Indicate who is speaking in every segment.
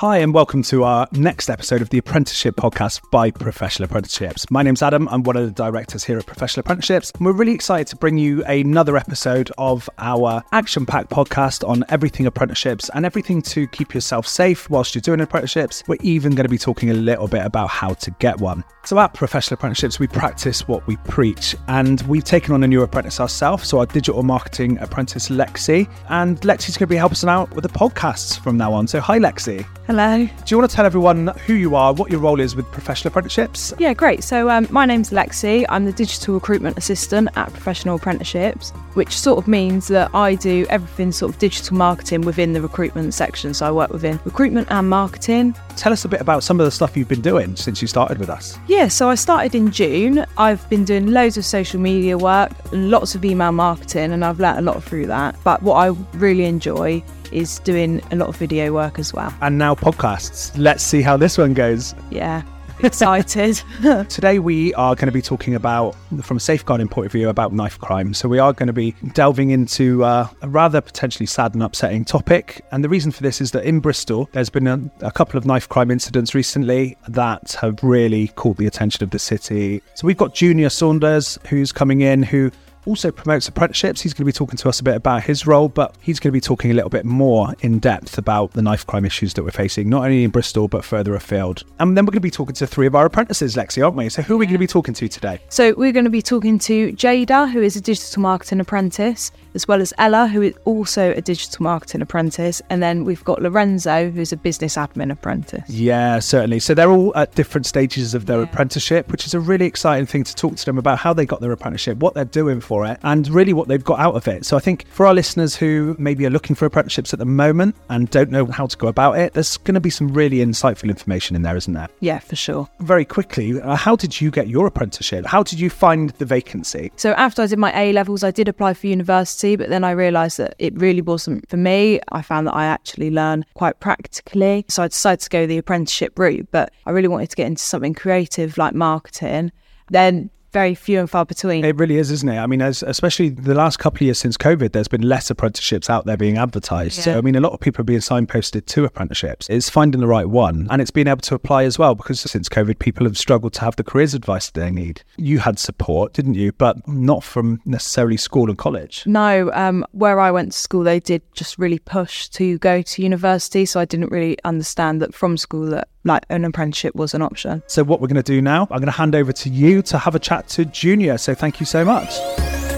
Speaker 1: Hi, and welcome to our next episode of the Apprenticeship Podcast by Professional Apprenticeships. My name's Adam. I'm one of the directors here at Professional Apprenticeships. And we're really excited to bring you another episode of our action packed podcast on everything apprenticeships and everything to keep yourself safe whilst you're doing apprenticeships. We're even going to be talking a little bit about how to get one. So, at Professional Apprenticeships, we practice what we preach, and we've taken on a new apprentice ourselves. So, our digital marketing apprentice, Lexi, and Lexi's going to be helping us out with the podcasts from now on. So, hi, Lexi.
Speaker 2: Hello.
Speaker 1: Do you want to tell everyone who you are, what your role is with Professional Apprenticeships?
Speaker 2: Yeah, great. So, um, my name's Lexi. I'm the digital recruitment assistant at Professional Apprenticeships, which sort of means that I do everything sort of digital marketing within the recruitment section. So, I work within recruitment and marketing.
Speaker 1: Tell us a bit about some of the stuff you've been doing since you started with us.
Speaker 2: Yeah, so I started in June. I've been doing loads of social media work and lots of email marketing, and I've learnt a lot through that. But what I really enjoy is doing a lot of video work as well.
Speaker 1: And now podcasts. Let's see how this one goes.
Speaker 2: Yeah, excited.
Speaker 1: Today we are going to be talking about, from a safeguarding point of view, about knife crime. So we are going to be delving into uh, a rather potentially sad and upsetting topic. And the reason for this is that in Bristol, there's been a, a couple of knife crime incidents recently that have really caught the attention of the city. So we've got Junior Saunders, who's coming in, who also promotes apprenticeships. He's going to be talking to us a bit about his role, but he's going to be talking a little bit more in depth about the knife crime issues that we're facing, not only in Bristol, but further afield. And then we're going to be talking to three of our apprentices, Lexi, aren't we? So who are we going to be talking to today?
Speaker 2: So we're going to be talking to Jada, who is a digital marketing apprentice, as well as Ella, who is also a digital marketing apprentice. And then we've got Lorenzo, who's a business admin apprentice.
Speaker 1: Yeah, certainly. So they're all at different stages of their apprenticeship, which is a really exciting thing to talk to them about how they got their apprenticeship, what they're doing for it, and really what they've got out of it. So I think for our listeners who maybe are looking for apprenticeships at the moment and don't know how to go about it, there's going to be some really insightful information in there, isn't there?
Speaker 2: Yeah, for sure.
Speaker 1: Very quickly, uh, how did you get your apprenticeship? How did you find the vacancy?
Speaker 2: So after I did my A levels, I did apply for university, but then I realised that it really wasn't for me. I found that I actually learn quite practically. So I decided to go the apprenticeship route, but I really wanted to get into something creative like marketing. Then very few and far between.
Speaker 1: It really is, isn't it? I mean, as, especially the last couple of years since COVID, there's been less apprenticeships out there being advertised.
Speaker 2: Yeah.
Speaker 1: So, I mean, a lot of people are being signposted to apprenticeships. It's finding the right one and it's being able to apply as well because since COVID, people have struggled to have the careers advice that they need. You had support, didn't you? But not from necessarily school and college.
Speaker 2: No, um, where I went to school, they did just really push to go to university. So I didn't really understand that from school that like an apprenticeship was an option.
Speaker 1: So, what we're going to do now, I'm going to hand over to you to have a chat to Junior. So, thank you so much.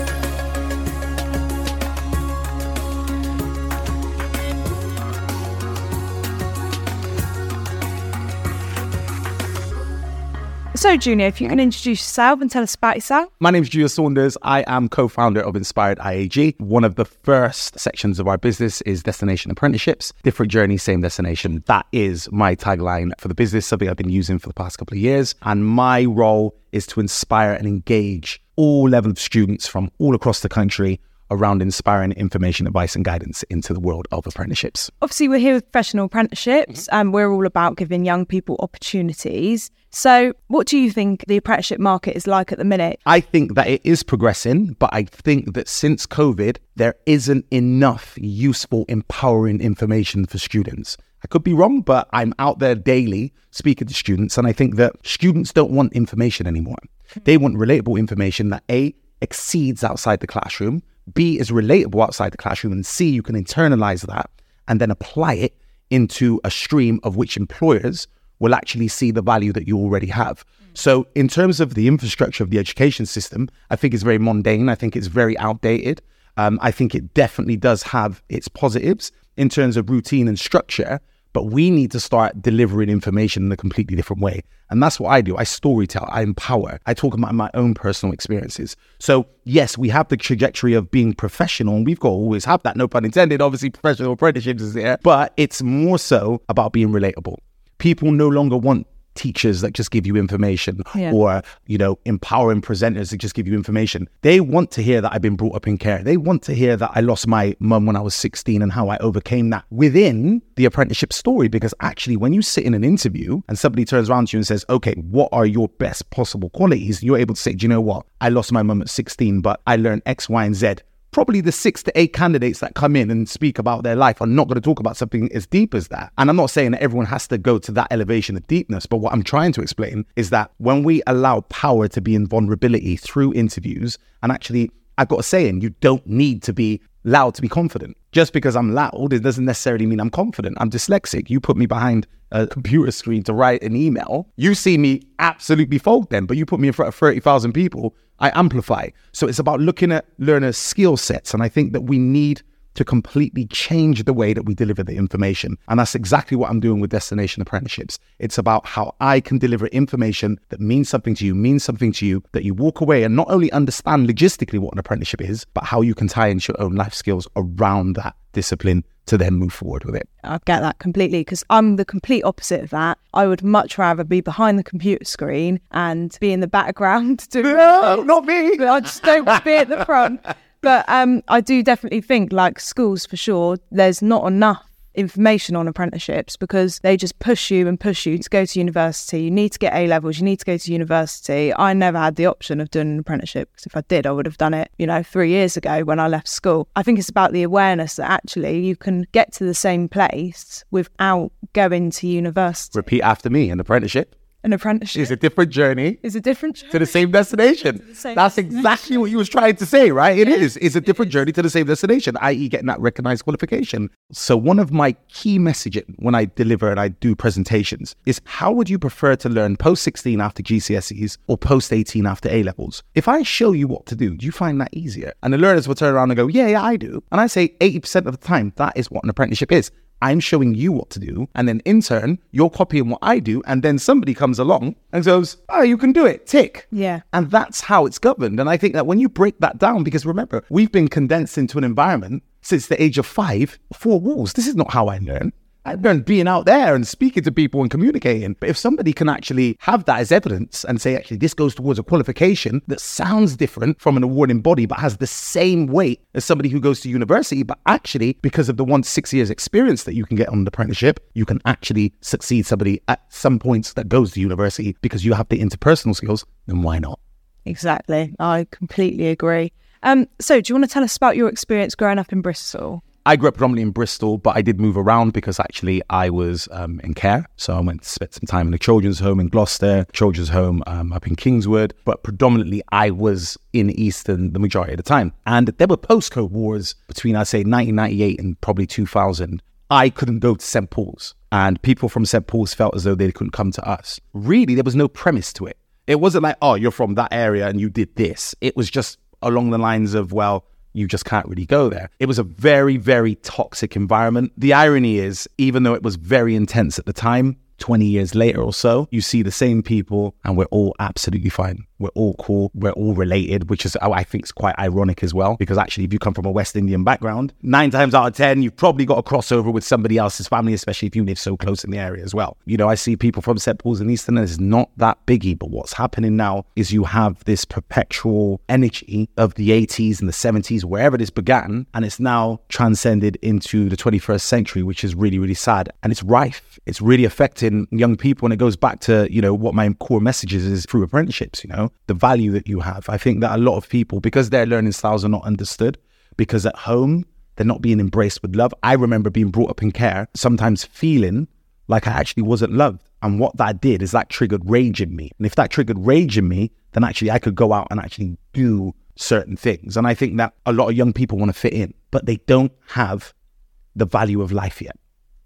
Speaker 2: So, Junior, if you can introduce yourself and tell us about yourself.
Speaker 3: My name is Junior Saunders. I am co-founder of Inspired IAG. One of the first sections of our business is destination apprenticeships. Different journey, same destination. That is my tagline for the business, something I've been using for the past couple of years. And my role is to inspire and engage all levels of students from all across the country around inspiring information, advice, and guidance into the world of apprenticeships.
Speaker 2: Obviously, we're here with professional apprenticeships mm-hmm. and we're all about giving young people opportunities. So, what do you think the apprenticeship market is like at the minute?
Speaker 3: I think that it is progressing, but I think that since COVID, there isn't enough useful, empowering information for students. I could be wrong, but I'm out there daily speaking to students, and I think that students don't want information anymore. Hmm. They want relatable information that A exceeds outside the classroom, B is relatable outside the classroom, and C you can internalize that and then apply it into a stream of which employers will actually see the value that you already have. So, in terms of the infrastructure of the education system, I think it's very mundane. I think it's very outdated. Um, I think it definitely does have its positives in terms of routine and structure, but we need to start delivering information in a completely different way. And that's what I do. I storytell, I empower, I talk about my own personal experiences. So, yes, we have the trajectory of being professional, and we've got to always have that, no pun intended. Obviously, professional apprenticeships is there, but it's more so about being relatable. People no longer want teachers that just give you information
Speaker 2: Yeah.
Speaker 3: or you know empowering presenters that just give you information. They want to hear that i've been brought up in care. They want to hear that i lost my mum when i was 16 and how i overcame that within the apprenticeship story. Because actually when you sit in an interview and somebody turns around to you and says okay what are your best possible qualities? You're able to say do you know what? I lost my mum at 16 but i learned x y and z probably the six to eight candidates that come in and speak about their life are not going to talk about something as deep as that. And I'm not saying that everyone has to go to that elevation of deepness, but what I'm trying to explain is that when we allow power to be in vulnerability through interviews, and actually, I've got a saying, you don't need to be loud to be confident. Just because I'm loud, it doesn't necessarily mean I'm confident. I'm dyslexic. You put me behind a computer screen to write an email, you see me absolutely fold then, but you put me in front of 30,000 people, I amplify. So it's about looking at learners' skill sets. And I think that we need to completely change the way that we deliver the information. And that's exactly what I'm doing with Destination Apprenticeships. It's about how I can deliver information that means something to you, means something to you, that you walk away and not only understand logistically what an apprenticeship is, but how you can tie into your own life skills around that discipline to then move forward with it.
Speaker 2: I get that completely because I'm the complete opposite of that. I would much rather be behind the computer screen and be in the background. To,
Speaker 3: no, not me.
Speaker 2: I just don't want to be at the front. But um, I do definitely think, like schools for sure, there's not enough information on apprenticeships because they just push you and push you to go to university. You need to get A levels, you need to go to university. I never had the option of doing an apprenticeship because if I did, I would have done it, you know, three years ago when I left school. I think it's about the awareness that actually you can get to the same place without going to university.
Speaker 3: Repeat after me an apprenticeship
Speaker 2: an apprenticeship
Speaker 3: is a different journey
Speaker 2: It's a different journey.
Speaker 3: to the same destination.
Speaker 2: the same
Speaker 3: That's
Speaker 2: destination.
Speaker 3: exactly what you was trying to say, right? It is. It's a different journey to the same destination, i.e., getting that recognized qualification. So one of my key messaging when I deliver and I do presentations is how would you prefer to learn post 16 after GCSEs or post 18 after A levels? If I show you what to do, do you find that easier? And the learners will turn around and go, yeah, yeah, I do. And I say 80% of the time, that is what an apprenticeship is. I'm showing you what to do. And then in turn, you're copying what I do. And then somebody comes along and goes, Oh, you can do it. Tick.
Speaker 2: Yeah.
Speaker 3: And that's how it's governed. And I think that when you break that down, because remember, we've been condensed into an environment since the age of five, four walls. This is not how I learn. Learned being out there and speaking to people and communicating. But if somebody can actually have that as evidence and say, actually, this goes towards a qualification that sounds different from an awarding body, but has the same weight as somebody who goes to university, but actually, because of the one six years experience that you can get on the apprenticeship, you can actually succeed somebody at some points that goes to university because you have the interpersonal skills, then why not?
Speaker 2: Exactly. I completely agree. Um, so, do you want to tell us about your experience growing up in Bristol?
Speaker 3: I grew up predominantly in Bristol, but I did move around because actually I was um, in care. So I went to spend some time in a children's home in Gloucester, children's home um, up in Kingswood, but predominantly I was in Easton the majority of the time. And there were postcode wars between, I'd say, 1998 and probably 2000. I couldn't go to St. Paul's, and people from St. Paul's felt as though they couldn't come to us. Really, there was no premise to it. It wasn't like, oh, you're from that area and you did this. It was just along the lines of, well, you just can't really go there. It was a very, very toxic environment. The irony is, even though it was very intense at the time, 20 years later or so, you see the same people and we're all absolutely fine. We're all cool. We're all related, which is, I think, is quite ironic as well. Because actually, if you come from a West Indian background, nine times out of 10, you've probably got a crossover with somebody else's family, especially if you live so close in the area as well. You know, I see people from St. Paul's and Easton, and it's not that biggie. But what's happening now is you have this perpetual energy of the 80s and the 70s, wherever this began, and it's now transcended into the 21st century, which is really, really sad. And it's rife. It's really affecting young people. And it goes back to, you know, what my core message is, is through apprenticeships, you know, the value that you have. I think that a lot of people, because their learning styles are not understood, because at home they're not being embraced with love. I remember being brought up in care, sometimes feeling like I actually wasn't loved. And what that did is that triggered rage in me. And if that triggered rage in me, then actually I could go out and actually do certain things. And I think that a lot of young people want to fit in, but they don't have the value of life yet.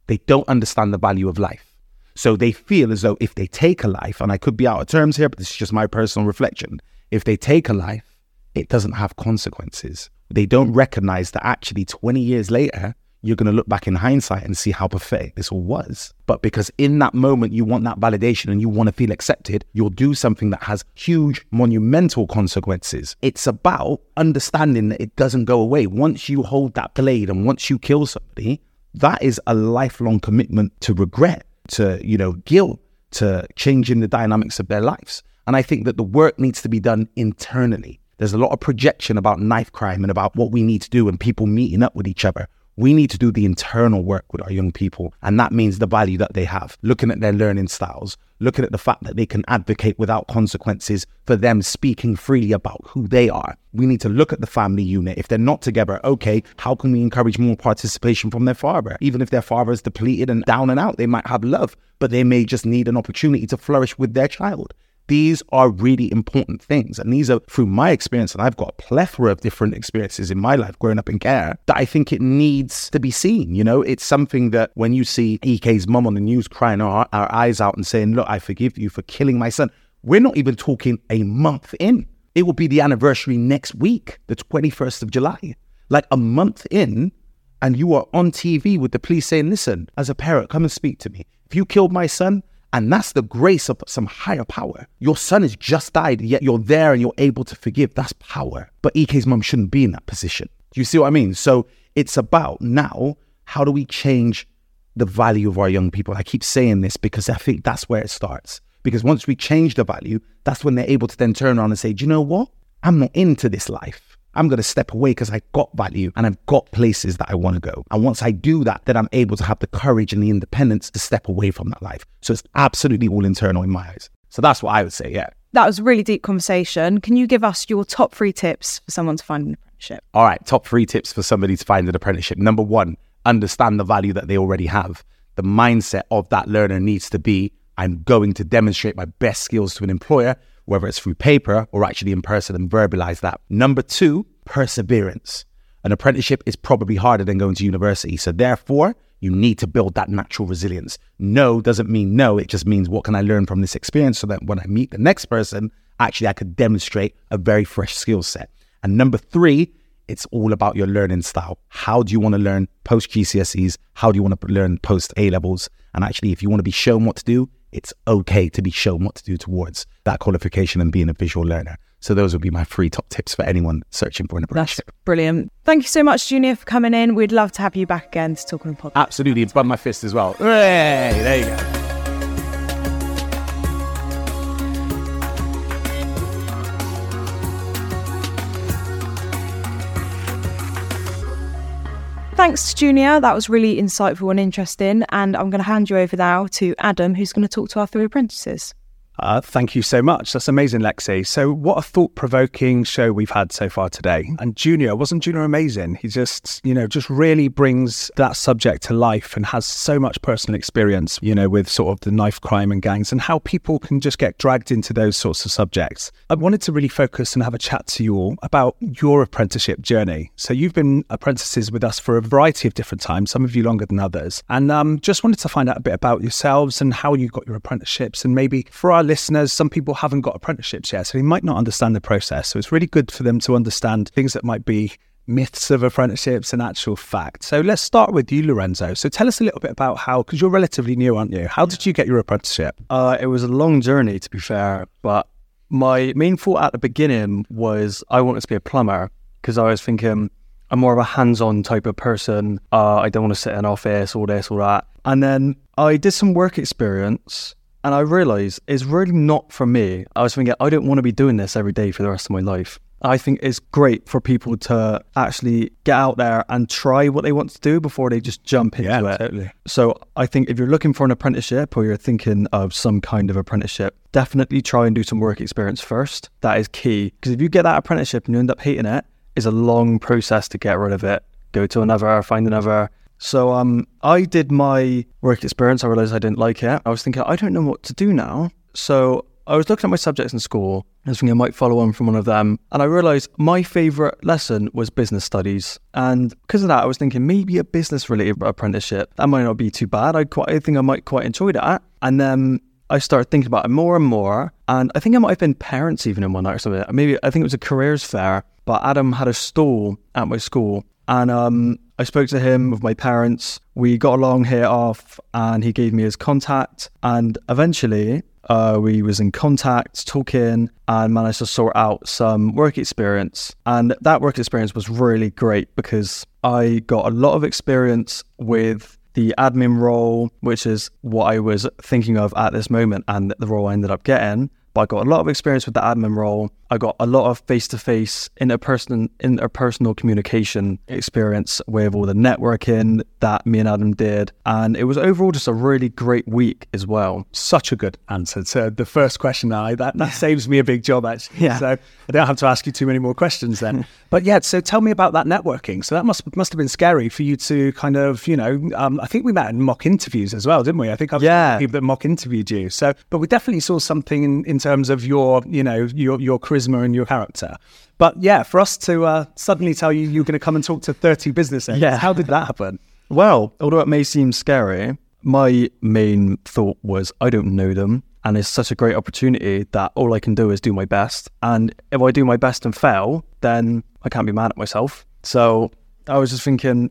Speaker 3: They don't understand the value of life. So they feel as though if they take a life, and I could be out of terms here, but this is just my personal reflection. If they take a life, it doesn't have consequences. They don't recognize that actually 20 years later, you're going to look back in hindsight and see how pathetic this all was. But because in that moment you want that validation and you want to feel accepted, you'll do something that has huge, monumental consequences. It's about understanding that it doesn't go away. Once you hold that blade and once you kill somebody, that is a lifelong commitment to regret, to, you know, guilt, to changing the dynamics of their lives. And I think that the work needs to be done internally. There's a lot of projection about knife crime and about what we need to do and people meeting up with each other We need to do the internal work with our young people. And that means the value that they have, looking at their learning styles, looking at the fact that they can advocate without consequences for them speaking freely about who they are. We need to look at the family unit. If they're not together, okay, how can we encourage more participation from their father? Even if their father is depleted and down and out, they might have love, but they may just need an opportunity to flourish with their child. These are really important things. And these are through my experience, and I've got a plethora of different experiences in my life growing up in care that I think it needs to be seen. You know, it's something that when you see EK's mum on the news crying our, our eyes out and saying, Look, I forgive you for killing my son, we're not even talking a month in. It will be the anniversary next week, the 21st of July. Like a month in, and you are on TV with the police saying, Listen, as a parent, come and speak to me. If you killed my son, and that's the grace of some higher power. Your son has just died, yet you're there and you're able to forgive. That's power. But EK's mum shouldn't be in that position. Do you see what I mean? So it's about now, how do we change the value of our young people? I keep saying this because I think that's where it starts. Because once we change the value, that's when they're able to then turn around and say, do you know what? I'm not into this life. I'm going to step away because I got value and I've got places that I want to go. And once I do that, then I'm able to have the courage and the independence to step away from that life. So it's absolutely all internal in my eyes. So that's what I would say. Yeah.
Speaker 2: That was a really deep conversation. Can you give us your top three tips for someone to find an apprenticeship?
Speaker 3: All right. Top three tips for somebody to find an apprenticeship. Number one, understand the value that they already have. The mindset of that learner needs to be I'm going to demonstrate my best skills to an employer whether it's through paper or actually in person and verbalize that. Number two, perseverance. An apprenticeship is probably harder than going to university. So therefore, you need to build that natural resilience. No doesn't mean no. It just means what can I learn from this experience so that when I meet the next person, actually I could demonstrate a very fresh skill set. And number three, it's all about your learning style. How do you want to learn post GCSEs? How do you want to learn post A levels? And actually, if you want to be shown what to do, it's okay to be shown what to do towards that qualification and being a visual learner. So those would be my three top tips for anyone searching for an apprenticeship.
Speaker 2: That's brilliant. Thank you so much, Junior, for coming in. We'd love to have you back again to talk on the podcast.
Speaker 3: Absolutely. It's bun my fist as well. Hey, there you go.
Speaker 2: Thanks, Junior. That was really insightful and interesting. And I'm going to hand you over now to Adam, who's going to talk to our three apprentices.
Speaker 1: Uh, thank you so much. That's amazing, Lexi. So, what a thought provoking show we've had so far today. And Junior, wasn't Junior amazing? He just, you know, just really brings that subject to life and has so much personal experience, you know, with sort of the knife crime and gangs and how people can just get dragged into those sorts of subjects. I wanted to really focus and have a chat to you all about your apprenticeship journey. So, you've been apprentices with us for a variety of different times, some of you longer than others. And um, just wanted to find out a bit about yourselves and how you got your apprenticeships and maybe for our listeners, some people haven't got apprenticeships yet, so they might not understand the process. So it's really good for them to understand things that might be myths of apprenticeships and actual fact. So let's start with you, Lorenzo. So tell us a little bit about how, because you're relatively new, aren't you? How did you get your apprenticeship?
Speaker 4: Uh, it was a long journey, to be fair, but my main thought at the beginning was I wanted to be a plumber because I was thinking I'm more of a hands-on type of person. Uh, I don't want to sit in an office, all this, all that. And then I did some work experience and I realized it's really not for me. I was thinking, I don't want to be doing this every day for the rest of my life. I think it's great for people to actually get out there and try what they want to do before they just jump into
Speaker 1: Yeah,
Speaker 4: it.
Speaker 1: totally.
Speaker 4: So I think if you're looking for an apprenticeship or you're thinking of some kind of apprenticeship, definitely try and do some work experience first. That is key. Because if you get that apprenticeship and you end up hating it, it's a long process to get rid of it. Go to another, find another. So um, I did my work experience. I realized I didn't like it. I was thinking, I don't know what to do now. So I was looking at my subjects in school. I was thinking I might follow on from one of them. And I realized my favorite lesson was business studies. And because of that, I was thinking maybe a business related apprenticeship. That might not be too bad. I quite, I think I might quite enjoy that. And then I started thinking about it more and more. And I think it might have been parents even in one night or something. Maybe I think it was a careers fair. But Adam had a stall at my school. And um, I spoke to him with my parents. We got along, here off, and he gave me his contact. And eventually, uh, we was in contact, talking, and managed to sort out some work experience. And that work experience was really great because I got a lot of experience with the admin role, which is what I was thinking of at this moment, and the role I ended up getting. But I got a lot of experience with the admin role. I got a lot of face to face interpersonal interpersonal communication experience with all the networking that me and Adam did. And it was overall just a really great week as well.
Speaker 1: Such a good answer to the first question. I that, that saves me a big job actually.
Speaker 4: Yeah.
Speaker 1: So I don't have to ask you too many more questions then. but yeah, so tell me about that networking. So that must must have been scary for you to kind of, you know, um, I think we met in mock interviews as well, didn't we? I think I've
Speaker 4: Yeah.
Speaker 1: people that mock interviewed you. So, but we definitely saw something in, in terms of your, you know, your your charisma and your character. But yeah, for us to uh, suddenly tell you you're going to come and talk to 30 business owners,
Speaker 4: Yeah.
Speaker 1: how did that happen?
Speaker 4: Well, although it may seem scary, my main thought was I don't know them. And it's such a great opportunity that all I can do is do my best. And if I do my best and fail, then I can't be mad at myself. So I was just thinking,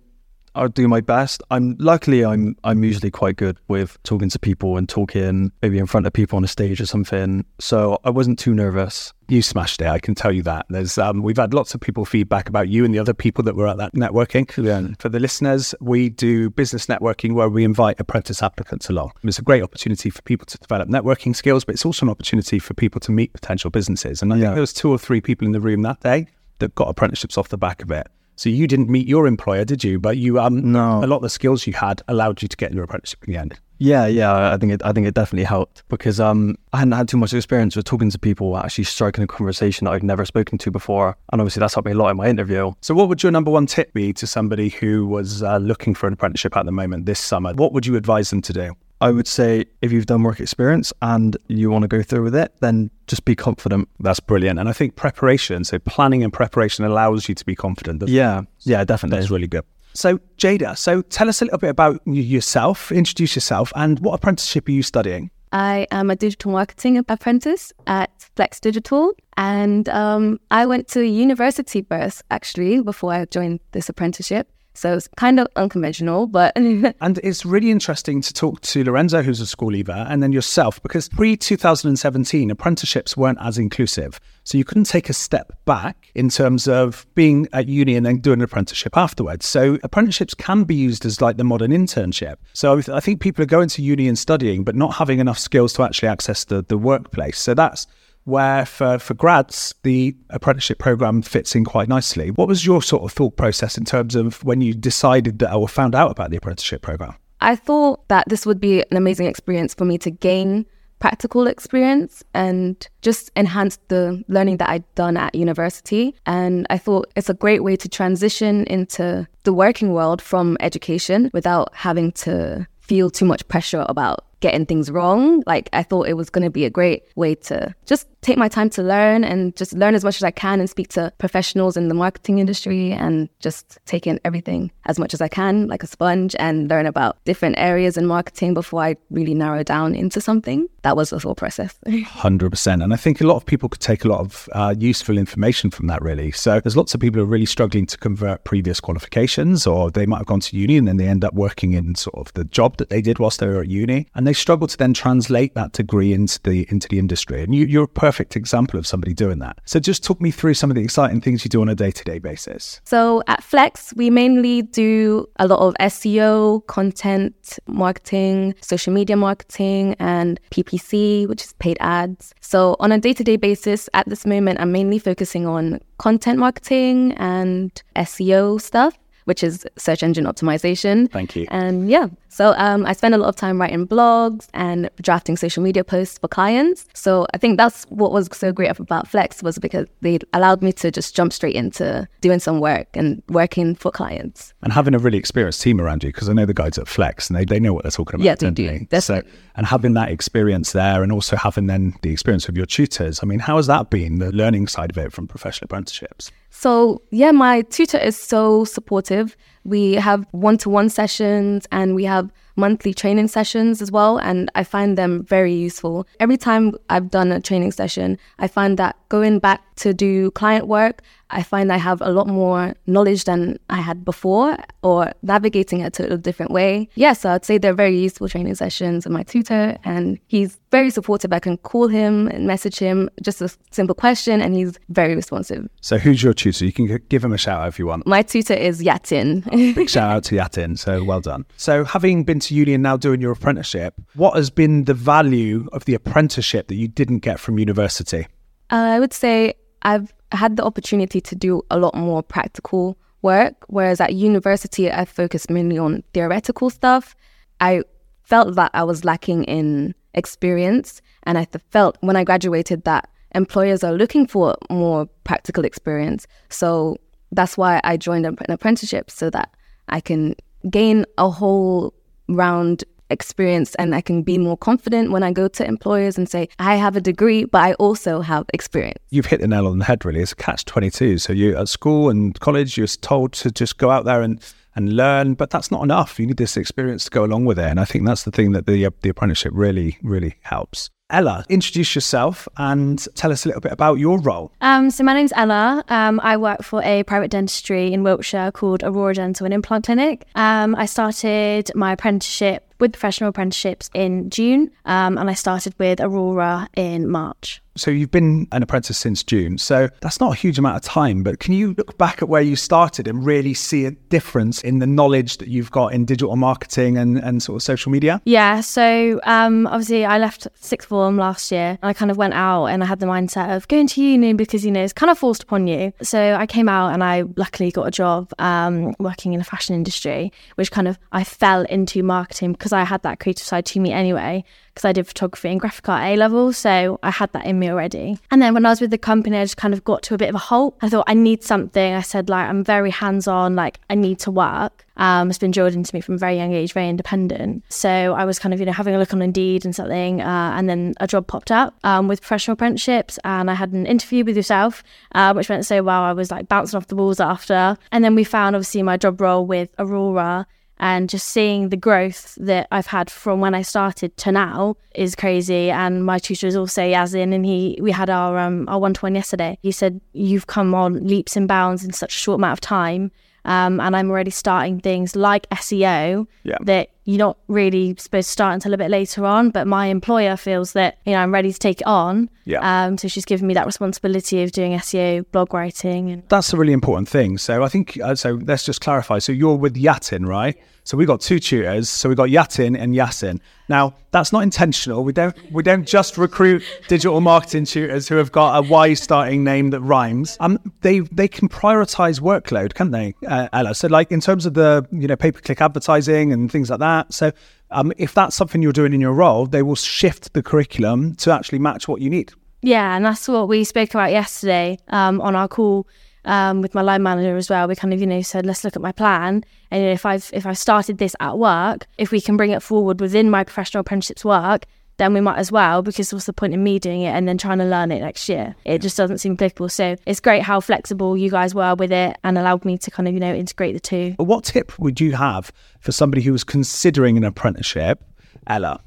Speaker 4: I'll do my best. I'm luckily I'm I'm usually quite good with talking to people and talking maybe in front of people on a stage or something. So I wasn't too nervous.
Speaker 1: You smashed it. I can tell you that. There's, um, we've had lots of people feedback about you and the other people that were at that networking.
Speaker 4: Yeah.
Speaker 1: For the listeners, we do business networking where we invite apprentice applicants along. It's a great opportunity for people to develop networking skills, but it's also an opportunity for people to meet potential businesses. And I
Speaker 4: Yeah.
Speaker 1: think there was two or three people in the room that day that got apprenticeships off the back of it. So you didn't meet your employer, did you? But you, um,
Speaker 4: No.
Speaker 1: a lot of the skills you had allowed you to get your apprenticeship in the end.
Speaker 4: Yeah, yeah, I think it. I think it definitely helped because um, I hadn't had too much experience with talking to people, actually striking a conversation that I'd never spoken to before, and obviously that's helped me a lot in my interview.
Speaker 1: So, what would your number one tip be to somebody who was uh, looking for an apprenticeship at the moment this summer? What would you advise them to do?
Speaker 4: I would say if you've done work experience and you want to go through with it, then just be confident.
Speaker 1: That's brilliant. And I think preparation, so planning and preparation allows you to be confident. doesn't it?
Speaker 4: Yeah, yeah, definitely.
Speaker 1: That's really good. So, Jada, so tell us a little bit about yourself, introduce yourself, and what apprenticeship are you studying?
Speaker 5: I am a digital marketing apprentice at Flex Digital. And um, I went to university first, actually, before I joined this apprenticeship. So it's kind of unconventional, but
Speaker 1: And it's really interesting to talk to Lorenzo, who's a school leaver, and then yourself, because pre 2017, apprenticeships weren't as inclusive. So you couldn't take a step back in terms of being at uni and then doing an apprenticeship afterwards. So apprenticeships can be used as like the modern internship. So I think people are going to uni and studying, but not having enough skills to actually access the, the workplace. So that's where for, for grads, the apprenticeship program fits in quite nicely. What was your sort of thought process in terms of when you decided that or found out about the apprenticeship program?
Speaker 5: I thought that this would be an amazing experience for me to gain practical experience and just enhance the learning that I'd done at university. And I thought it's a great way to transition into the working world from education without having to feel too much pressure about getting things wrong. Like I thought it was going to be a great way to just take my time to learn and just learn as much as I can and speak to professionals in the marketing industry and just take in everything as much as I can, like a sponge, and learn about different areas in marketing before I really narrow down into something. That was the thought process.
Speaker 1: 100%. And I think a lot of people could take a lot of uh, useful information from that, really. So there's lots of people who are really struggling to convert previous qualifications, or they might have gone to uni and then they end up working in sort of the job that they did whilst they were at uni. And they struggle to then translate that degree into the into the industry. And you, you're a perfect example of somebody doing that. So just talk me through some of the exciting things you do on a day to day basis.
Speaker 5: So at Flex, we mainly do a lot of SEO, content marketing, social media marketing, and PPC, which is paid ads. So on a day to day basis, at this moment, I'm mainly focusing on content marketing and SEO stuff. Which is search engine optimization.
Speaker 1: Thank you.
Speaker 5: And yeah, so um, I spend a lot of time writing blogs and drafting social media posts for clients. So I think that's what was so great about Flex was because they allowed me to just jump straight into doing some work and working for clients.
Speaker 1: and having a really experienced team around you because I know the guys at Flex and they, they know what they're talking about.
Speaker 5: Yeah, they do.
Speaker 1: So,
Speaker 5: Definitely.
Speaker 1: and having that experience there and also having then the experience of your tutors. I mean, how has that been, the learning side of it from professional apprenticeships?
Speaker 5: So, yeah, my tutor is so supportive. We have one to one sessions and we have monthly training sessions as well. And I find them very useful. Every time I've done a training session, I find that going back to do client work, I find I have a lot more knowledge than I had before or navigating it a different way. Yeah, so I'd say they're very useful training sessions with my tutor and he's very supportive. I can call him and message him just a simple question and he's very responsive.
Speaker 1: So, who's your tutor? You can give him a shout out if you want.
Speaker 5: My tutor is Yatin.
Speaker 1: Big shout out to Yatin. So, well done. So, having been to uni and now doing your apprenticeship, what has been the value of the apprenticeship that you didn't get from university?
Speaker 5: Uh, I would say I've had the opportunity to do a lot more practical work, whereas at university, I focused mainly on theoretical stuff. I felt that I was lacking in experience, and I felt when I graduated that employers are looking for more practical experience. So that's why I joined an apprenticeship so that I can gain a whole round experience and I can be more confident when I go to employers and say, I have a degree, but I also have experience.
Speaker 1: You've hit the nail on the head, really. It's a catch 22. So you at school and college, you're told to just go out there and, and learn, but that's not enough. You need this experience to go along with it. And I think that's the thing that the, uh, the apprenticeship really, really helps. Ella, introduce yourself and tell us a little bit about your role.
Speaker 6: Um, so, my name's Ella. Um, I work for a private dentistry in Wiltshire called Aurora Dental and Implant Clinic. Um, I started my apprenticeship with professional apprenticeships in June, um, and I started with Aurora in March.
Speaker 1: So you've been an apprentice since June. So that's not a huge amount of time, but can you look back at where you started and really see a difference in the knowledge that you've got in digital marketing and, and sort of social media?
Speaker 6: Yeah. So um, obviously, I left sixth form last year and I kind of went out and I had the mindset of going to uni because, you know, it's kind of forced upon you. So I came out and I luckily got a job um, working in the fashion industry, which kind of I fell into marketing because I had that creative side to me anyway because I did photography and graphic art A level. So I had that in me already. And then when I was with the company, I just kind of got to a bit of a halt. I thought I need something. I said, like, I'm very hands on, like, I need to work. Um, it's been drilled into me from a very young age, very independent. So I was kind of, you know, having a look on Indeed and something. Uh, and then a job popped up um, with professional apprenticeships. And I had an interview with yourself, uh, which went so well. I was like bouncing off the walls after. And then we found, obviously, my job role with Aurora and just seeing the growth that I've had from when I started to now is crazy. And my tutor is also Yasin, and he we had our um, our one to one yesterday. He said you've come on leaps and bounds in such a short amount of time, um, and I'm already starting things like SEO yeah. that you're not really supposed to start until a bit later on. But my employer feels that you know I'm ready to take it on. Yeah. Um, so she's given me that responsibility of doing SEO, blog writing, and
Speaker 1: that's a really important thing. So I think uh, so. Let's just clarify. So you're with Yatin, right? So we've got two tutors. So we've got Yatin and Yasin. Now that's not intentional. We don't we don't just recruit digital marketing tutors who have got a Y starting name that rhymes. Um, they they can prioritize workload, can't they, uh, Ella? So like in terms of the you know pay per click advertising and things like that. So um, if that's something you're doing in your role, they will shift the curriculum to actually match what you need.
Speaker 6: Yeah, and that's what we spoke about yesterday um, on our call um, with my line manager as well. We kind of, you know, said, let's look at my plan. And if I've if I've started this at work, if we can bring it forward within my professional apprenticeship's work, then we might as well because what's the point in me doing it and then trying to learn it next year? It just doesn't seem applicable. So it's great how flexible you guys were with it and allowed me to kind of, you know, integrate the two.
Speaker 1: What tip would you have for somebody who was considering an apprenticeship, Ella?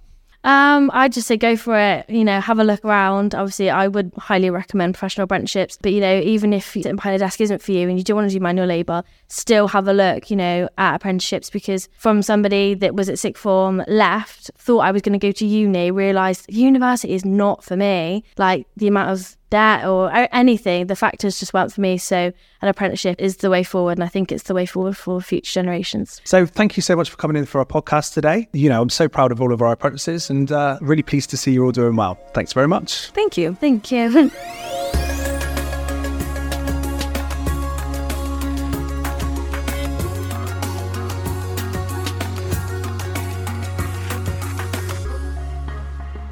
Speaker 6: Um, I'd just say go for it. You know, have a look around. Obviously, I would highly recommend professional apprenticeships. But you know, even if sitting behind a desk isn't for you and you do want to do manual labour, still have a look. You know, at apprenticeships because from somebody that was at sixth form, left, thought I was going to go to uni, realised university is not for me. Like the amount of that or anything. The factors just weren't for me. So an apprenticeship is the way forward. And I think it's the way forward for future generations.
Speaker 1: So thank you so much for coming in for our podcast today. You know, I'm so proud of all of our apprentices and uh, really pleased to see you all doing well. Thanks very much.
Speaker 6: Thank you. Thank you.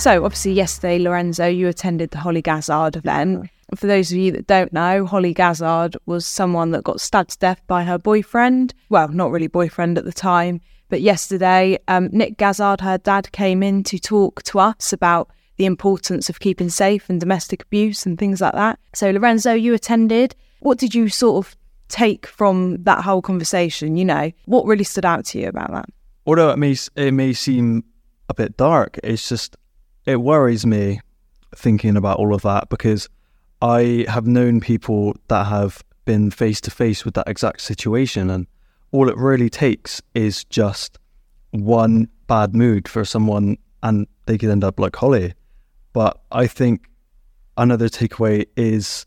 Speaker 2: So, obviously, yesterday, Lorenzo, you attended the Hollie Gazzard event. For those of you that don't know, Hollie Gazzard was someone that got stabbed to death by her boyfriend. Well, not really boyfriend at the time, but yesterday, um, Nick Gazzard, her dad, came in to talk to us about the importance of keeping safe and domestic abuse and things like that. So, Lorenzo, you attended. What did you sort of take from that whole conversation? You know, what really stood out to you about that?
Speaker 4: Although it may it may seem a bit dark, it's just it worries me thinking about all of that because I have known people that have been face to face with that exact situation, and all it really takes is just one bad mood for someone, and they could end up like Hollie. But I think another takeaway is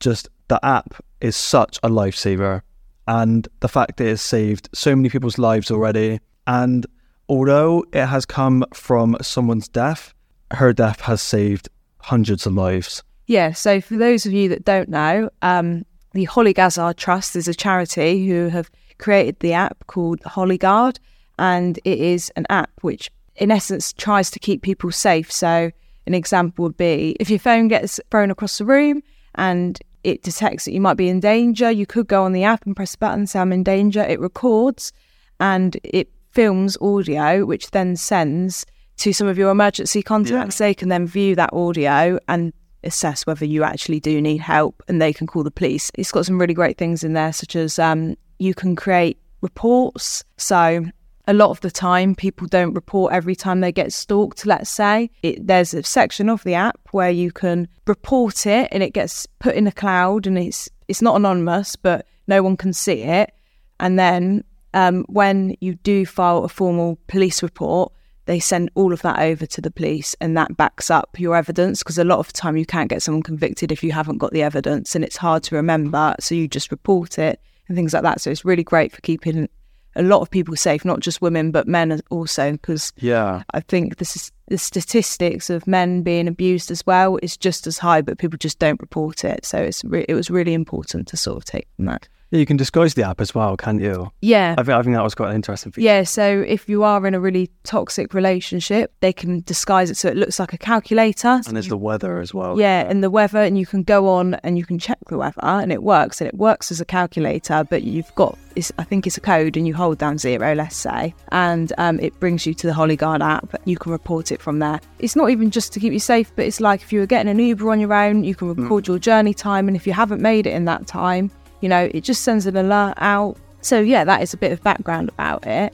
Speaker 4: just the app is such a lifesaver, and the fact that it's saved so many people's lives already, and although it has come from someone's death, her death has saved hundreds of lives.
Speaker 2: Yeah, so for those of you that don't know, um, the Hollie Gazzard Trust is a charity who have created the app called Hollie Guard, and it is an app which, in essence, tries to keep people safe. So, an example would be if your phone gets thrown across the room and it detects that you might be in danger, you could go on the app and press a button, say, I'm in danger. It records and it films audio, which then sends to some of your emergency contacts. They can then view that audio and assess whether you actually do need help and they can call the police. It's got some really great things in there, such as um, you can create reports. So a lot of the time, people don't report every time they get stalked, let's say. It, there's a section of the app where you can report it and it gets put in a cloud and it's it's not anonymous, but no one can see it. And then um, when you do file a formal police report, they send all of that over to the police and that backs up your evidence because a lot of the time you can't get someone convicted if you haven't got the evidence and it's hard to remember so you just report it and things like that. So it's really great for keeping a lot of people safe not just women but men also because
Speaker 4: Yeah.
Speaker 2: i think this is the statistics of men being abused as well is just as high but people just don't report it. So it's re- it was really important to sort of take that
Speaker 4: Yeah, you can disguise the app as well, can't you?
Speaker 2: yeah
Speaker 4: I think, I think that was quite an interesting feature.
Speaker 2: Yeah, so if you are in a really toxic relationship, they can disguise it so it looks like a calculator.
Speaker 4: And there's the weather as well.
Speaker 2: yeah, and the weather, and you can go on and you can check the weather, and it works, and it works as a calculator. But you've got, it's, I think it's a code, and you hold down zero, let's say, and um, it brings you to the Hollie Guard app. You can report it from there. It's not even just to keep you safe, but it's like if you were getting an Uber on your own, you can record your journey time, and if you haven't made it in that time, you know, it just sends an alert out. So yeah, that is a bit of background about it.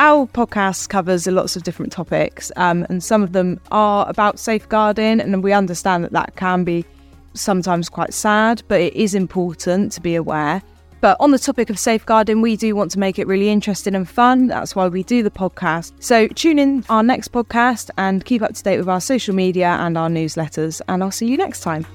Speaker 2: Our podcast covers lots of different topics, um, and some of them are about safeguarding, and we understand that that can be sometimes quite sad, but it is important to be aware. But on the topic of safeguarding, we do want to make it really interesting and fun. That's why we do the podcast. So tune in our next podcast and keep up to date with our social media and our newsletters. And I'll see you next time.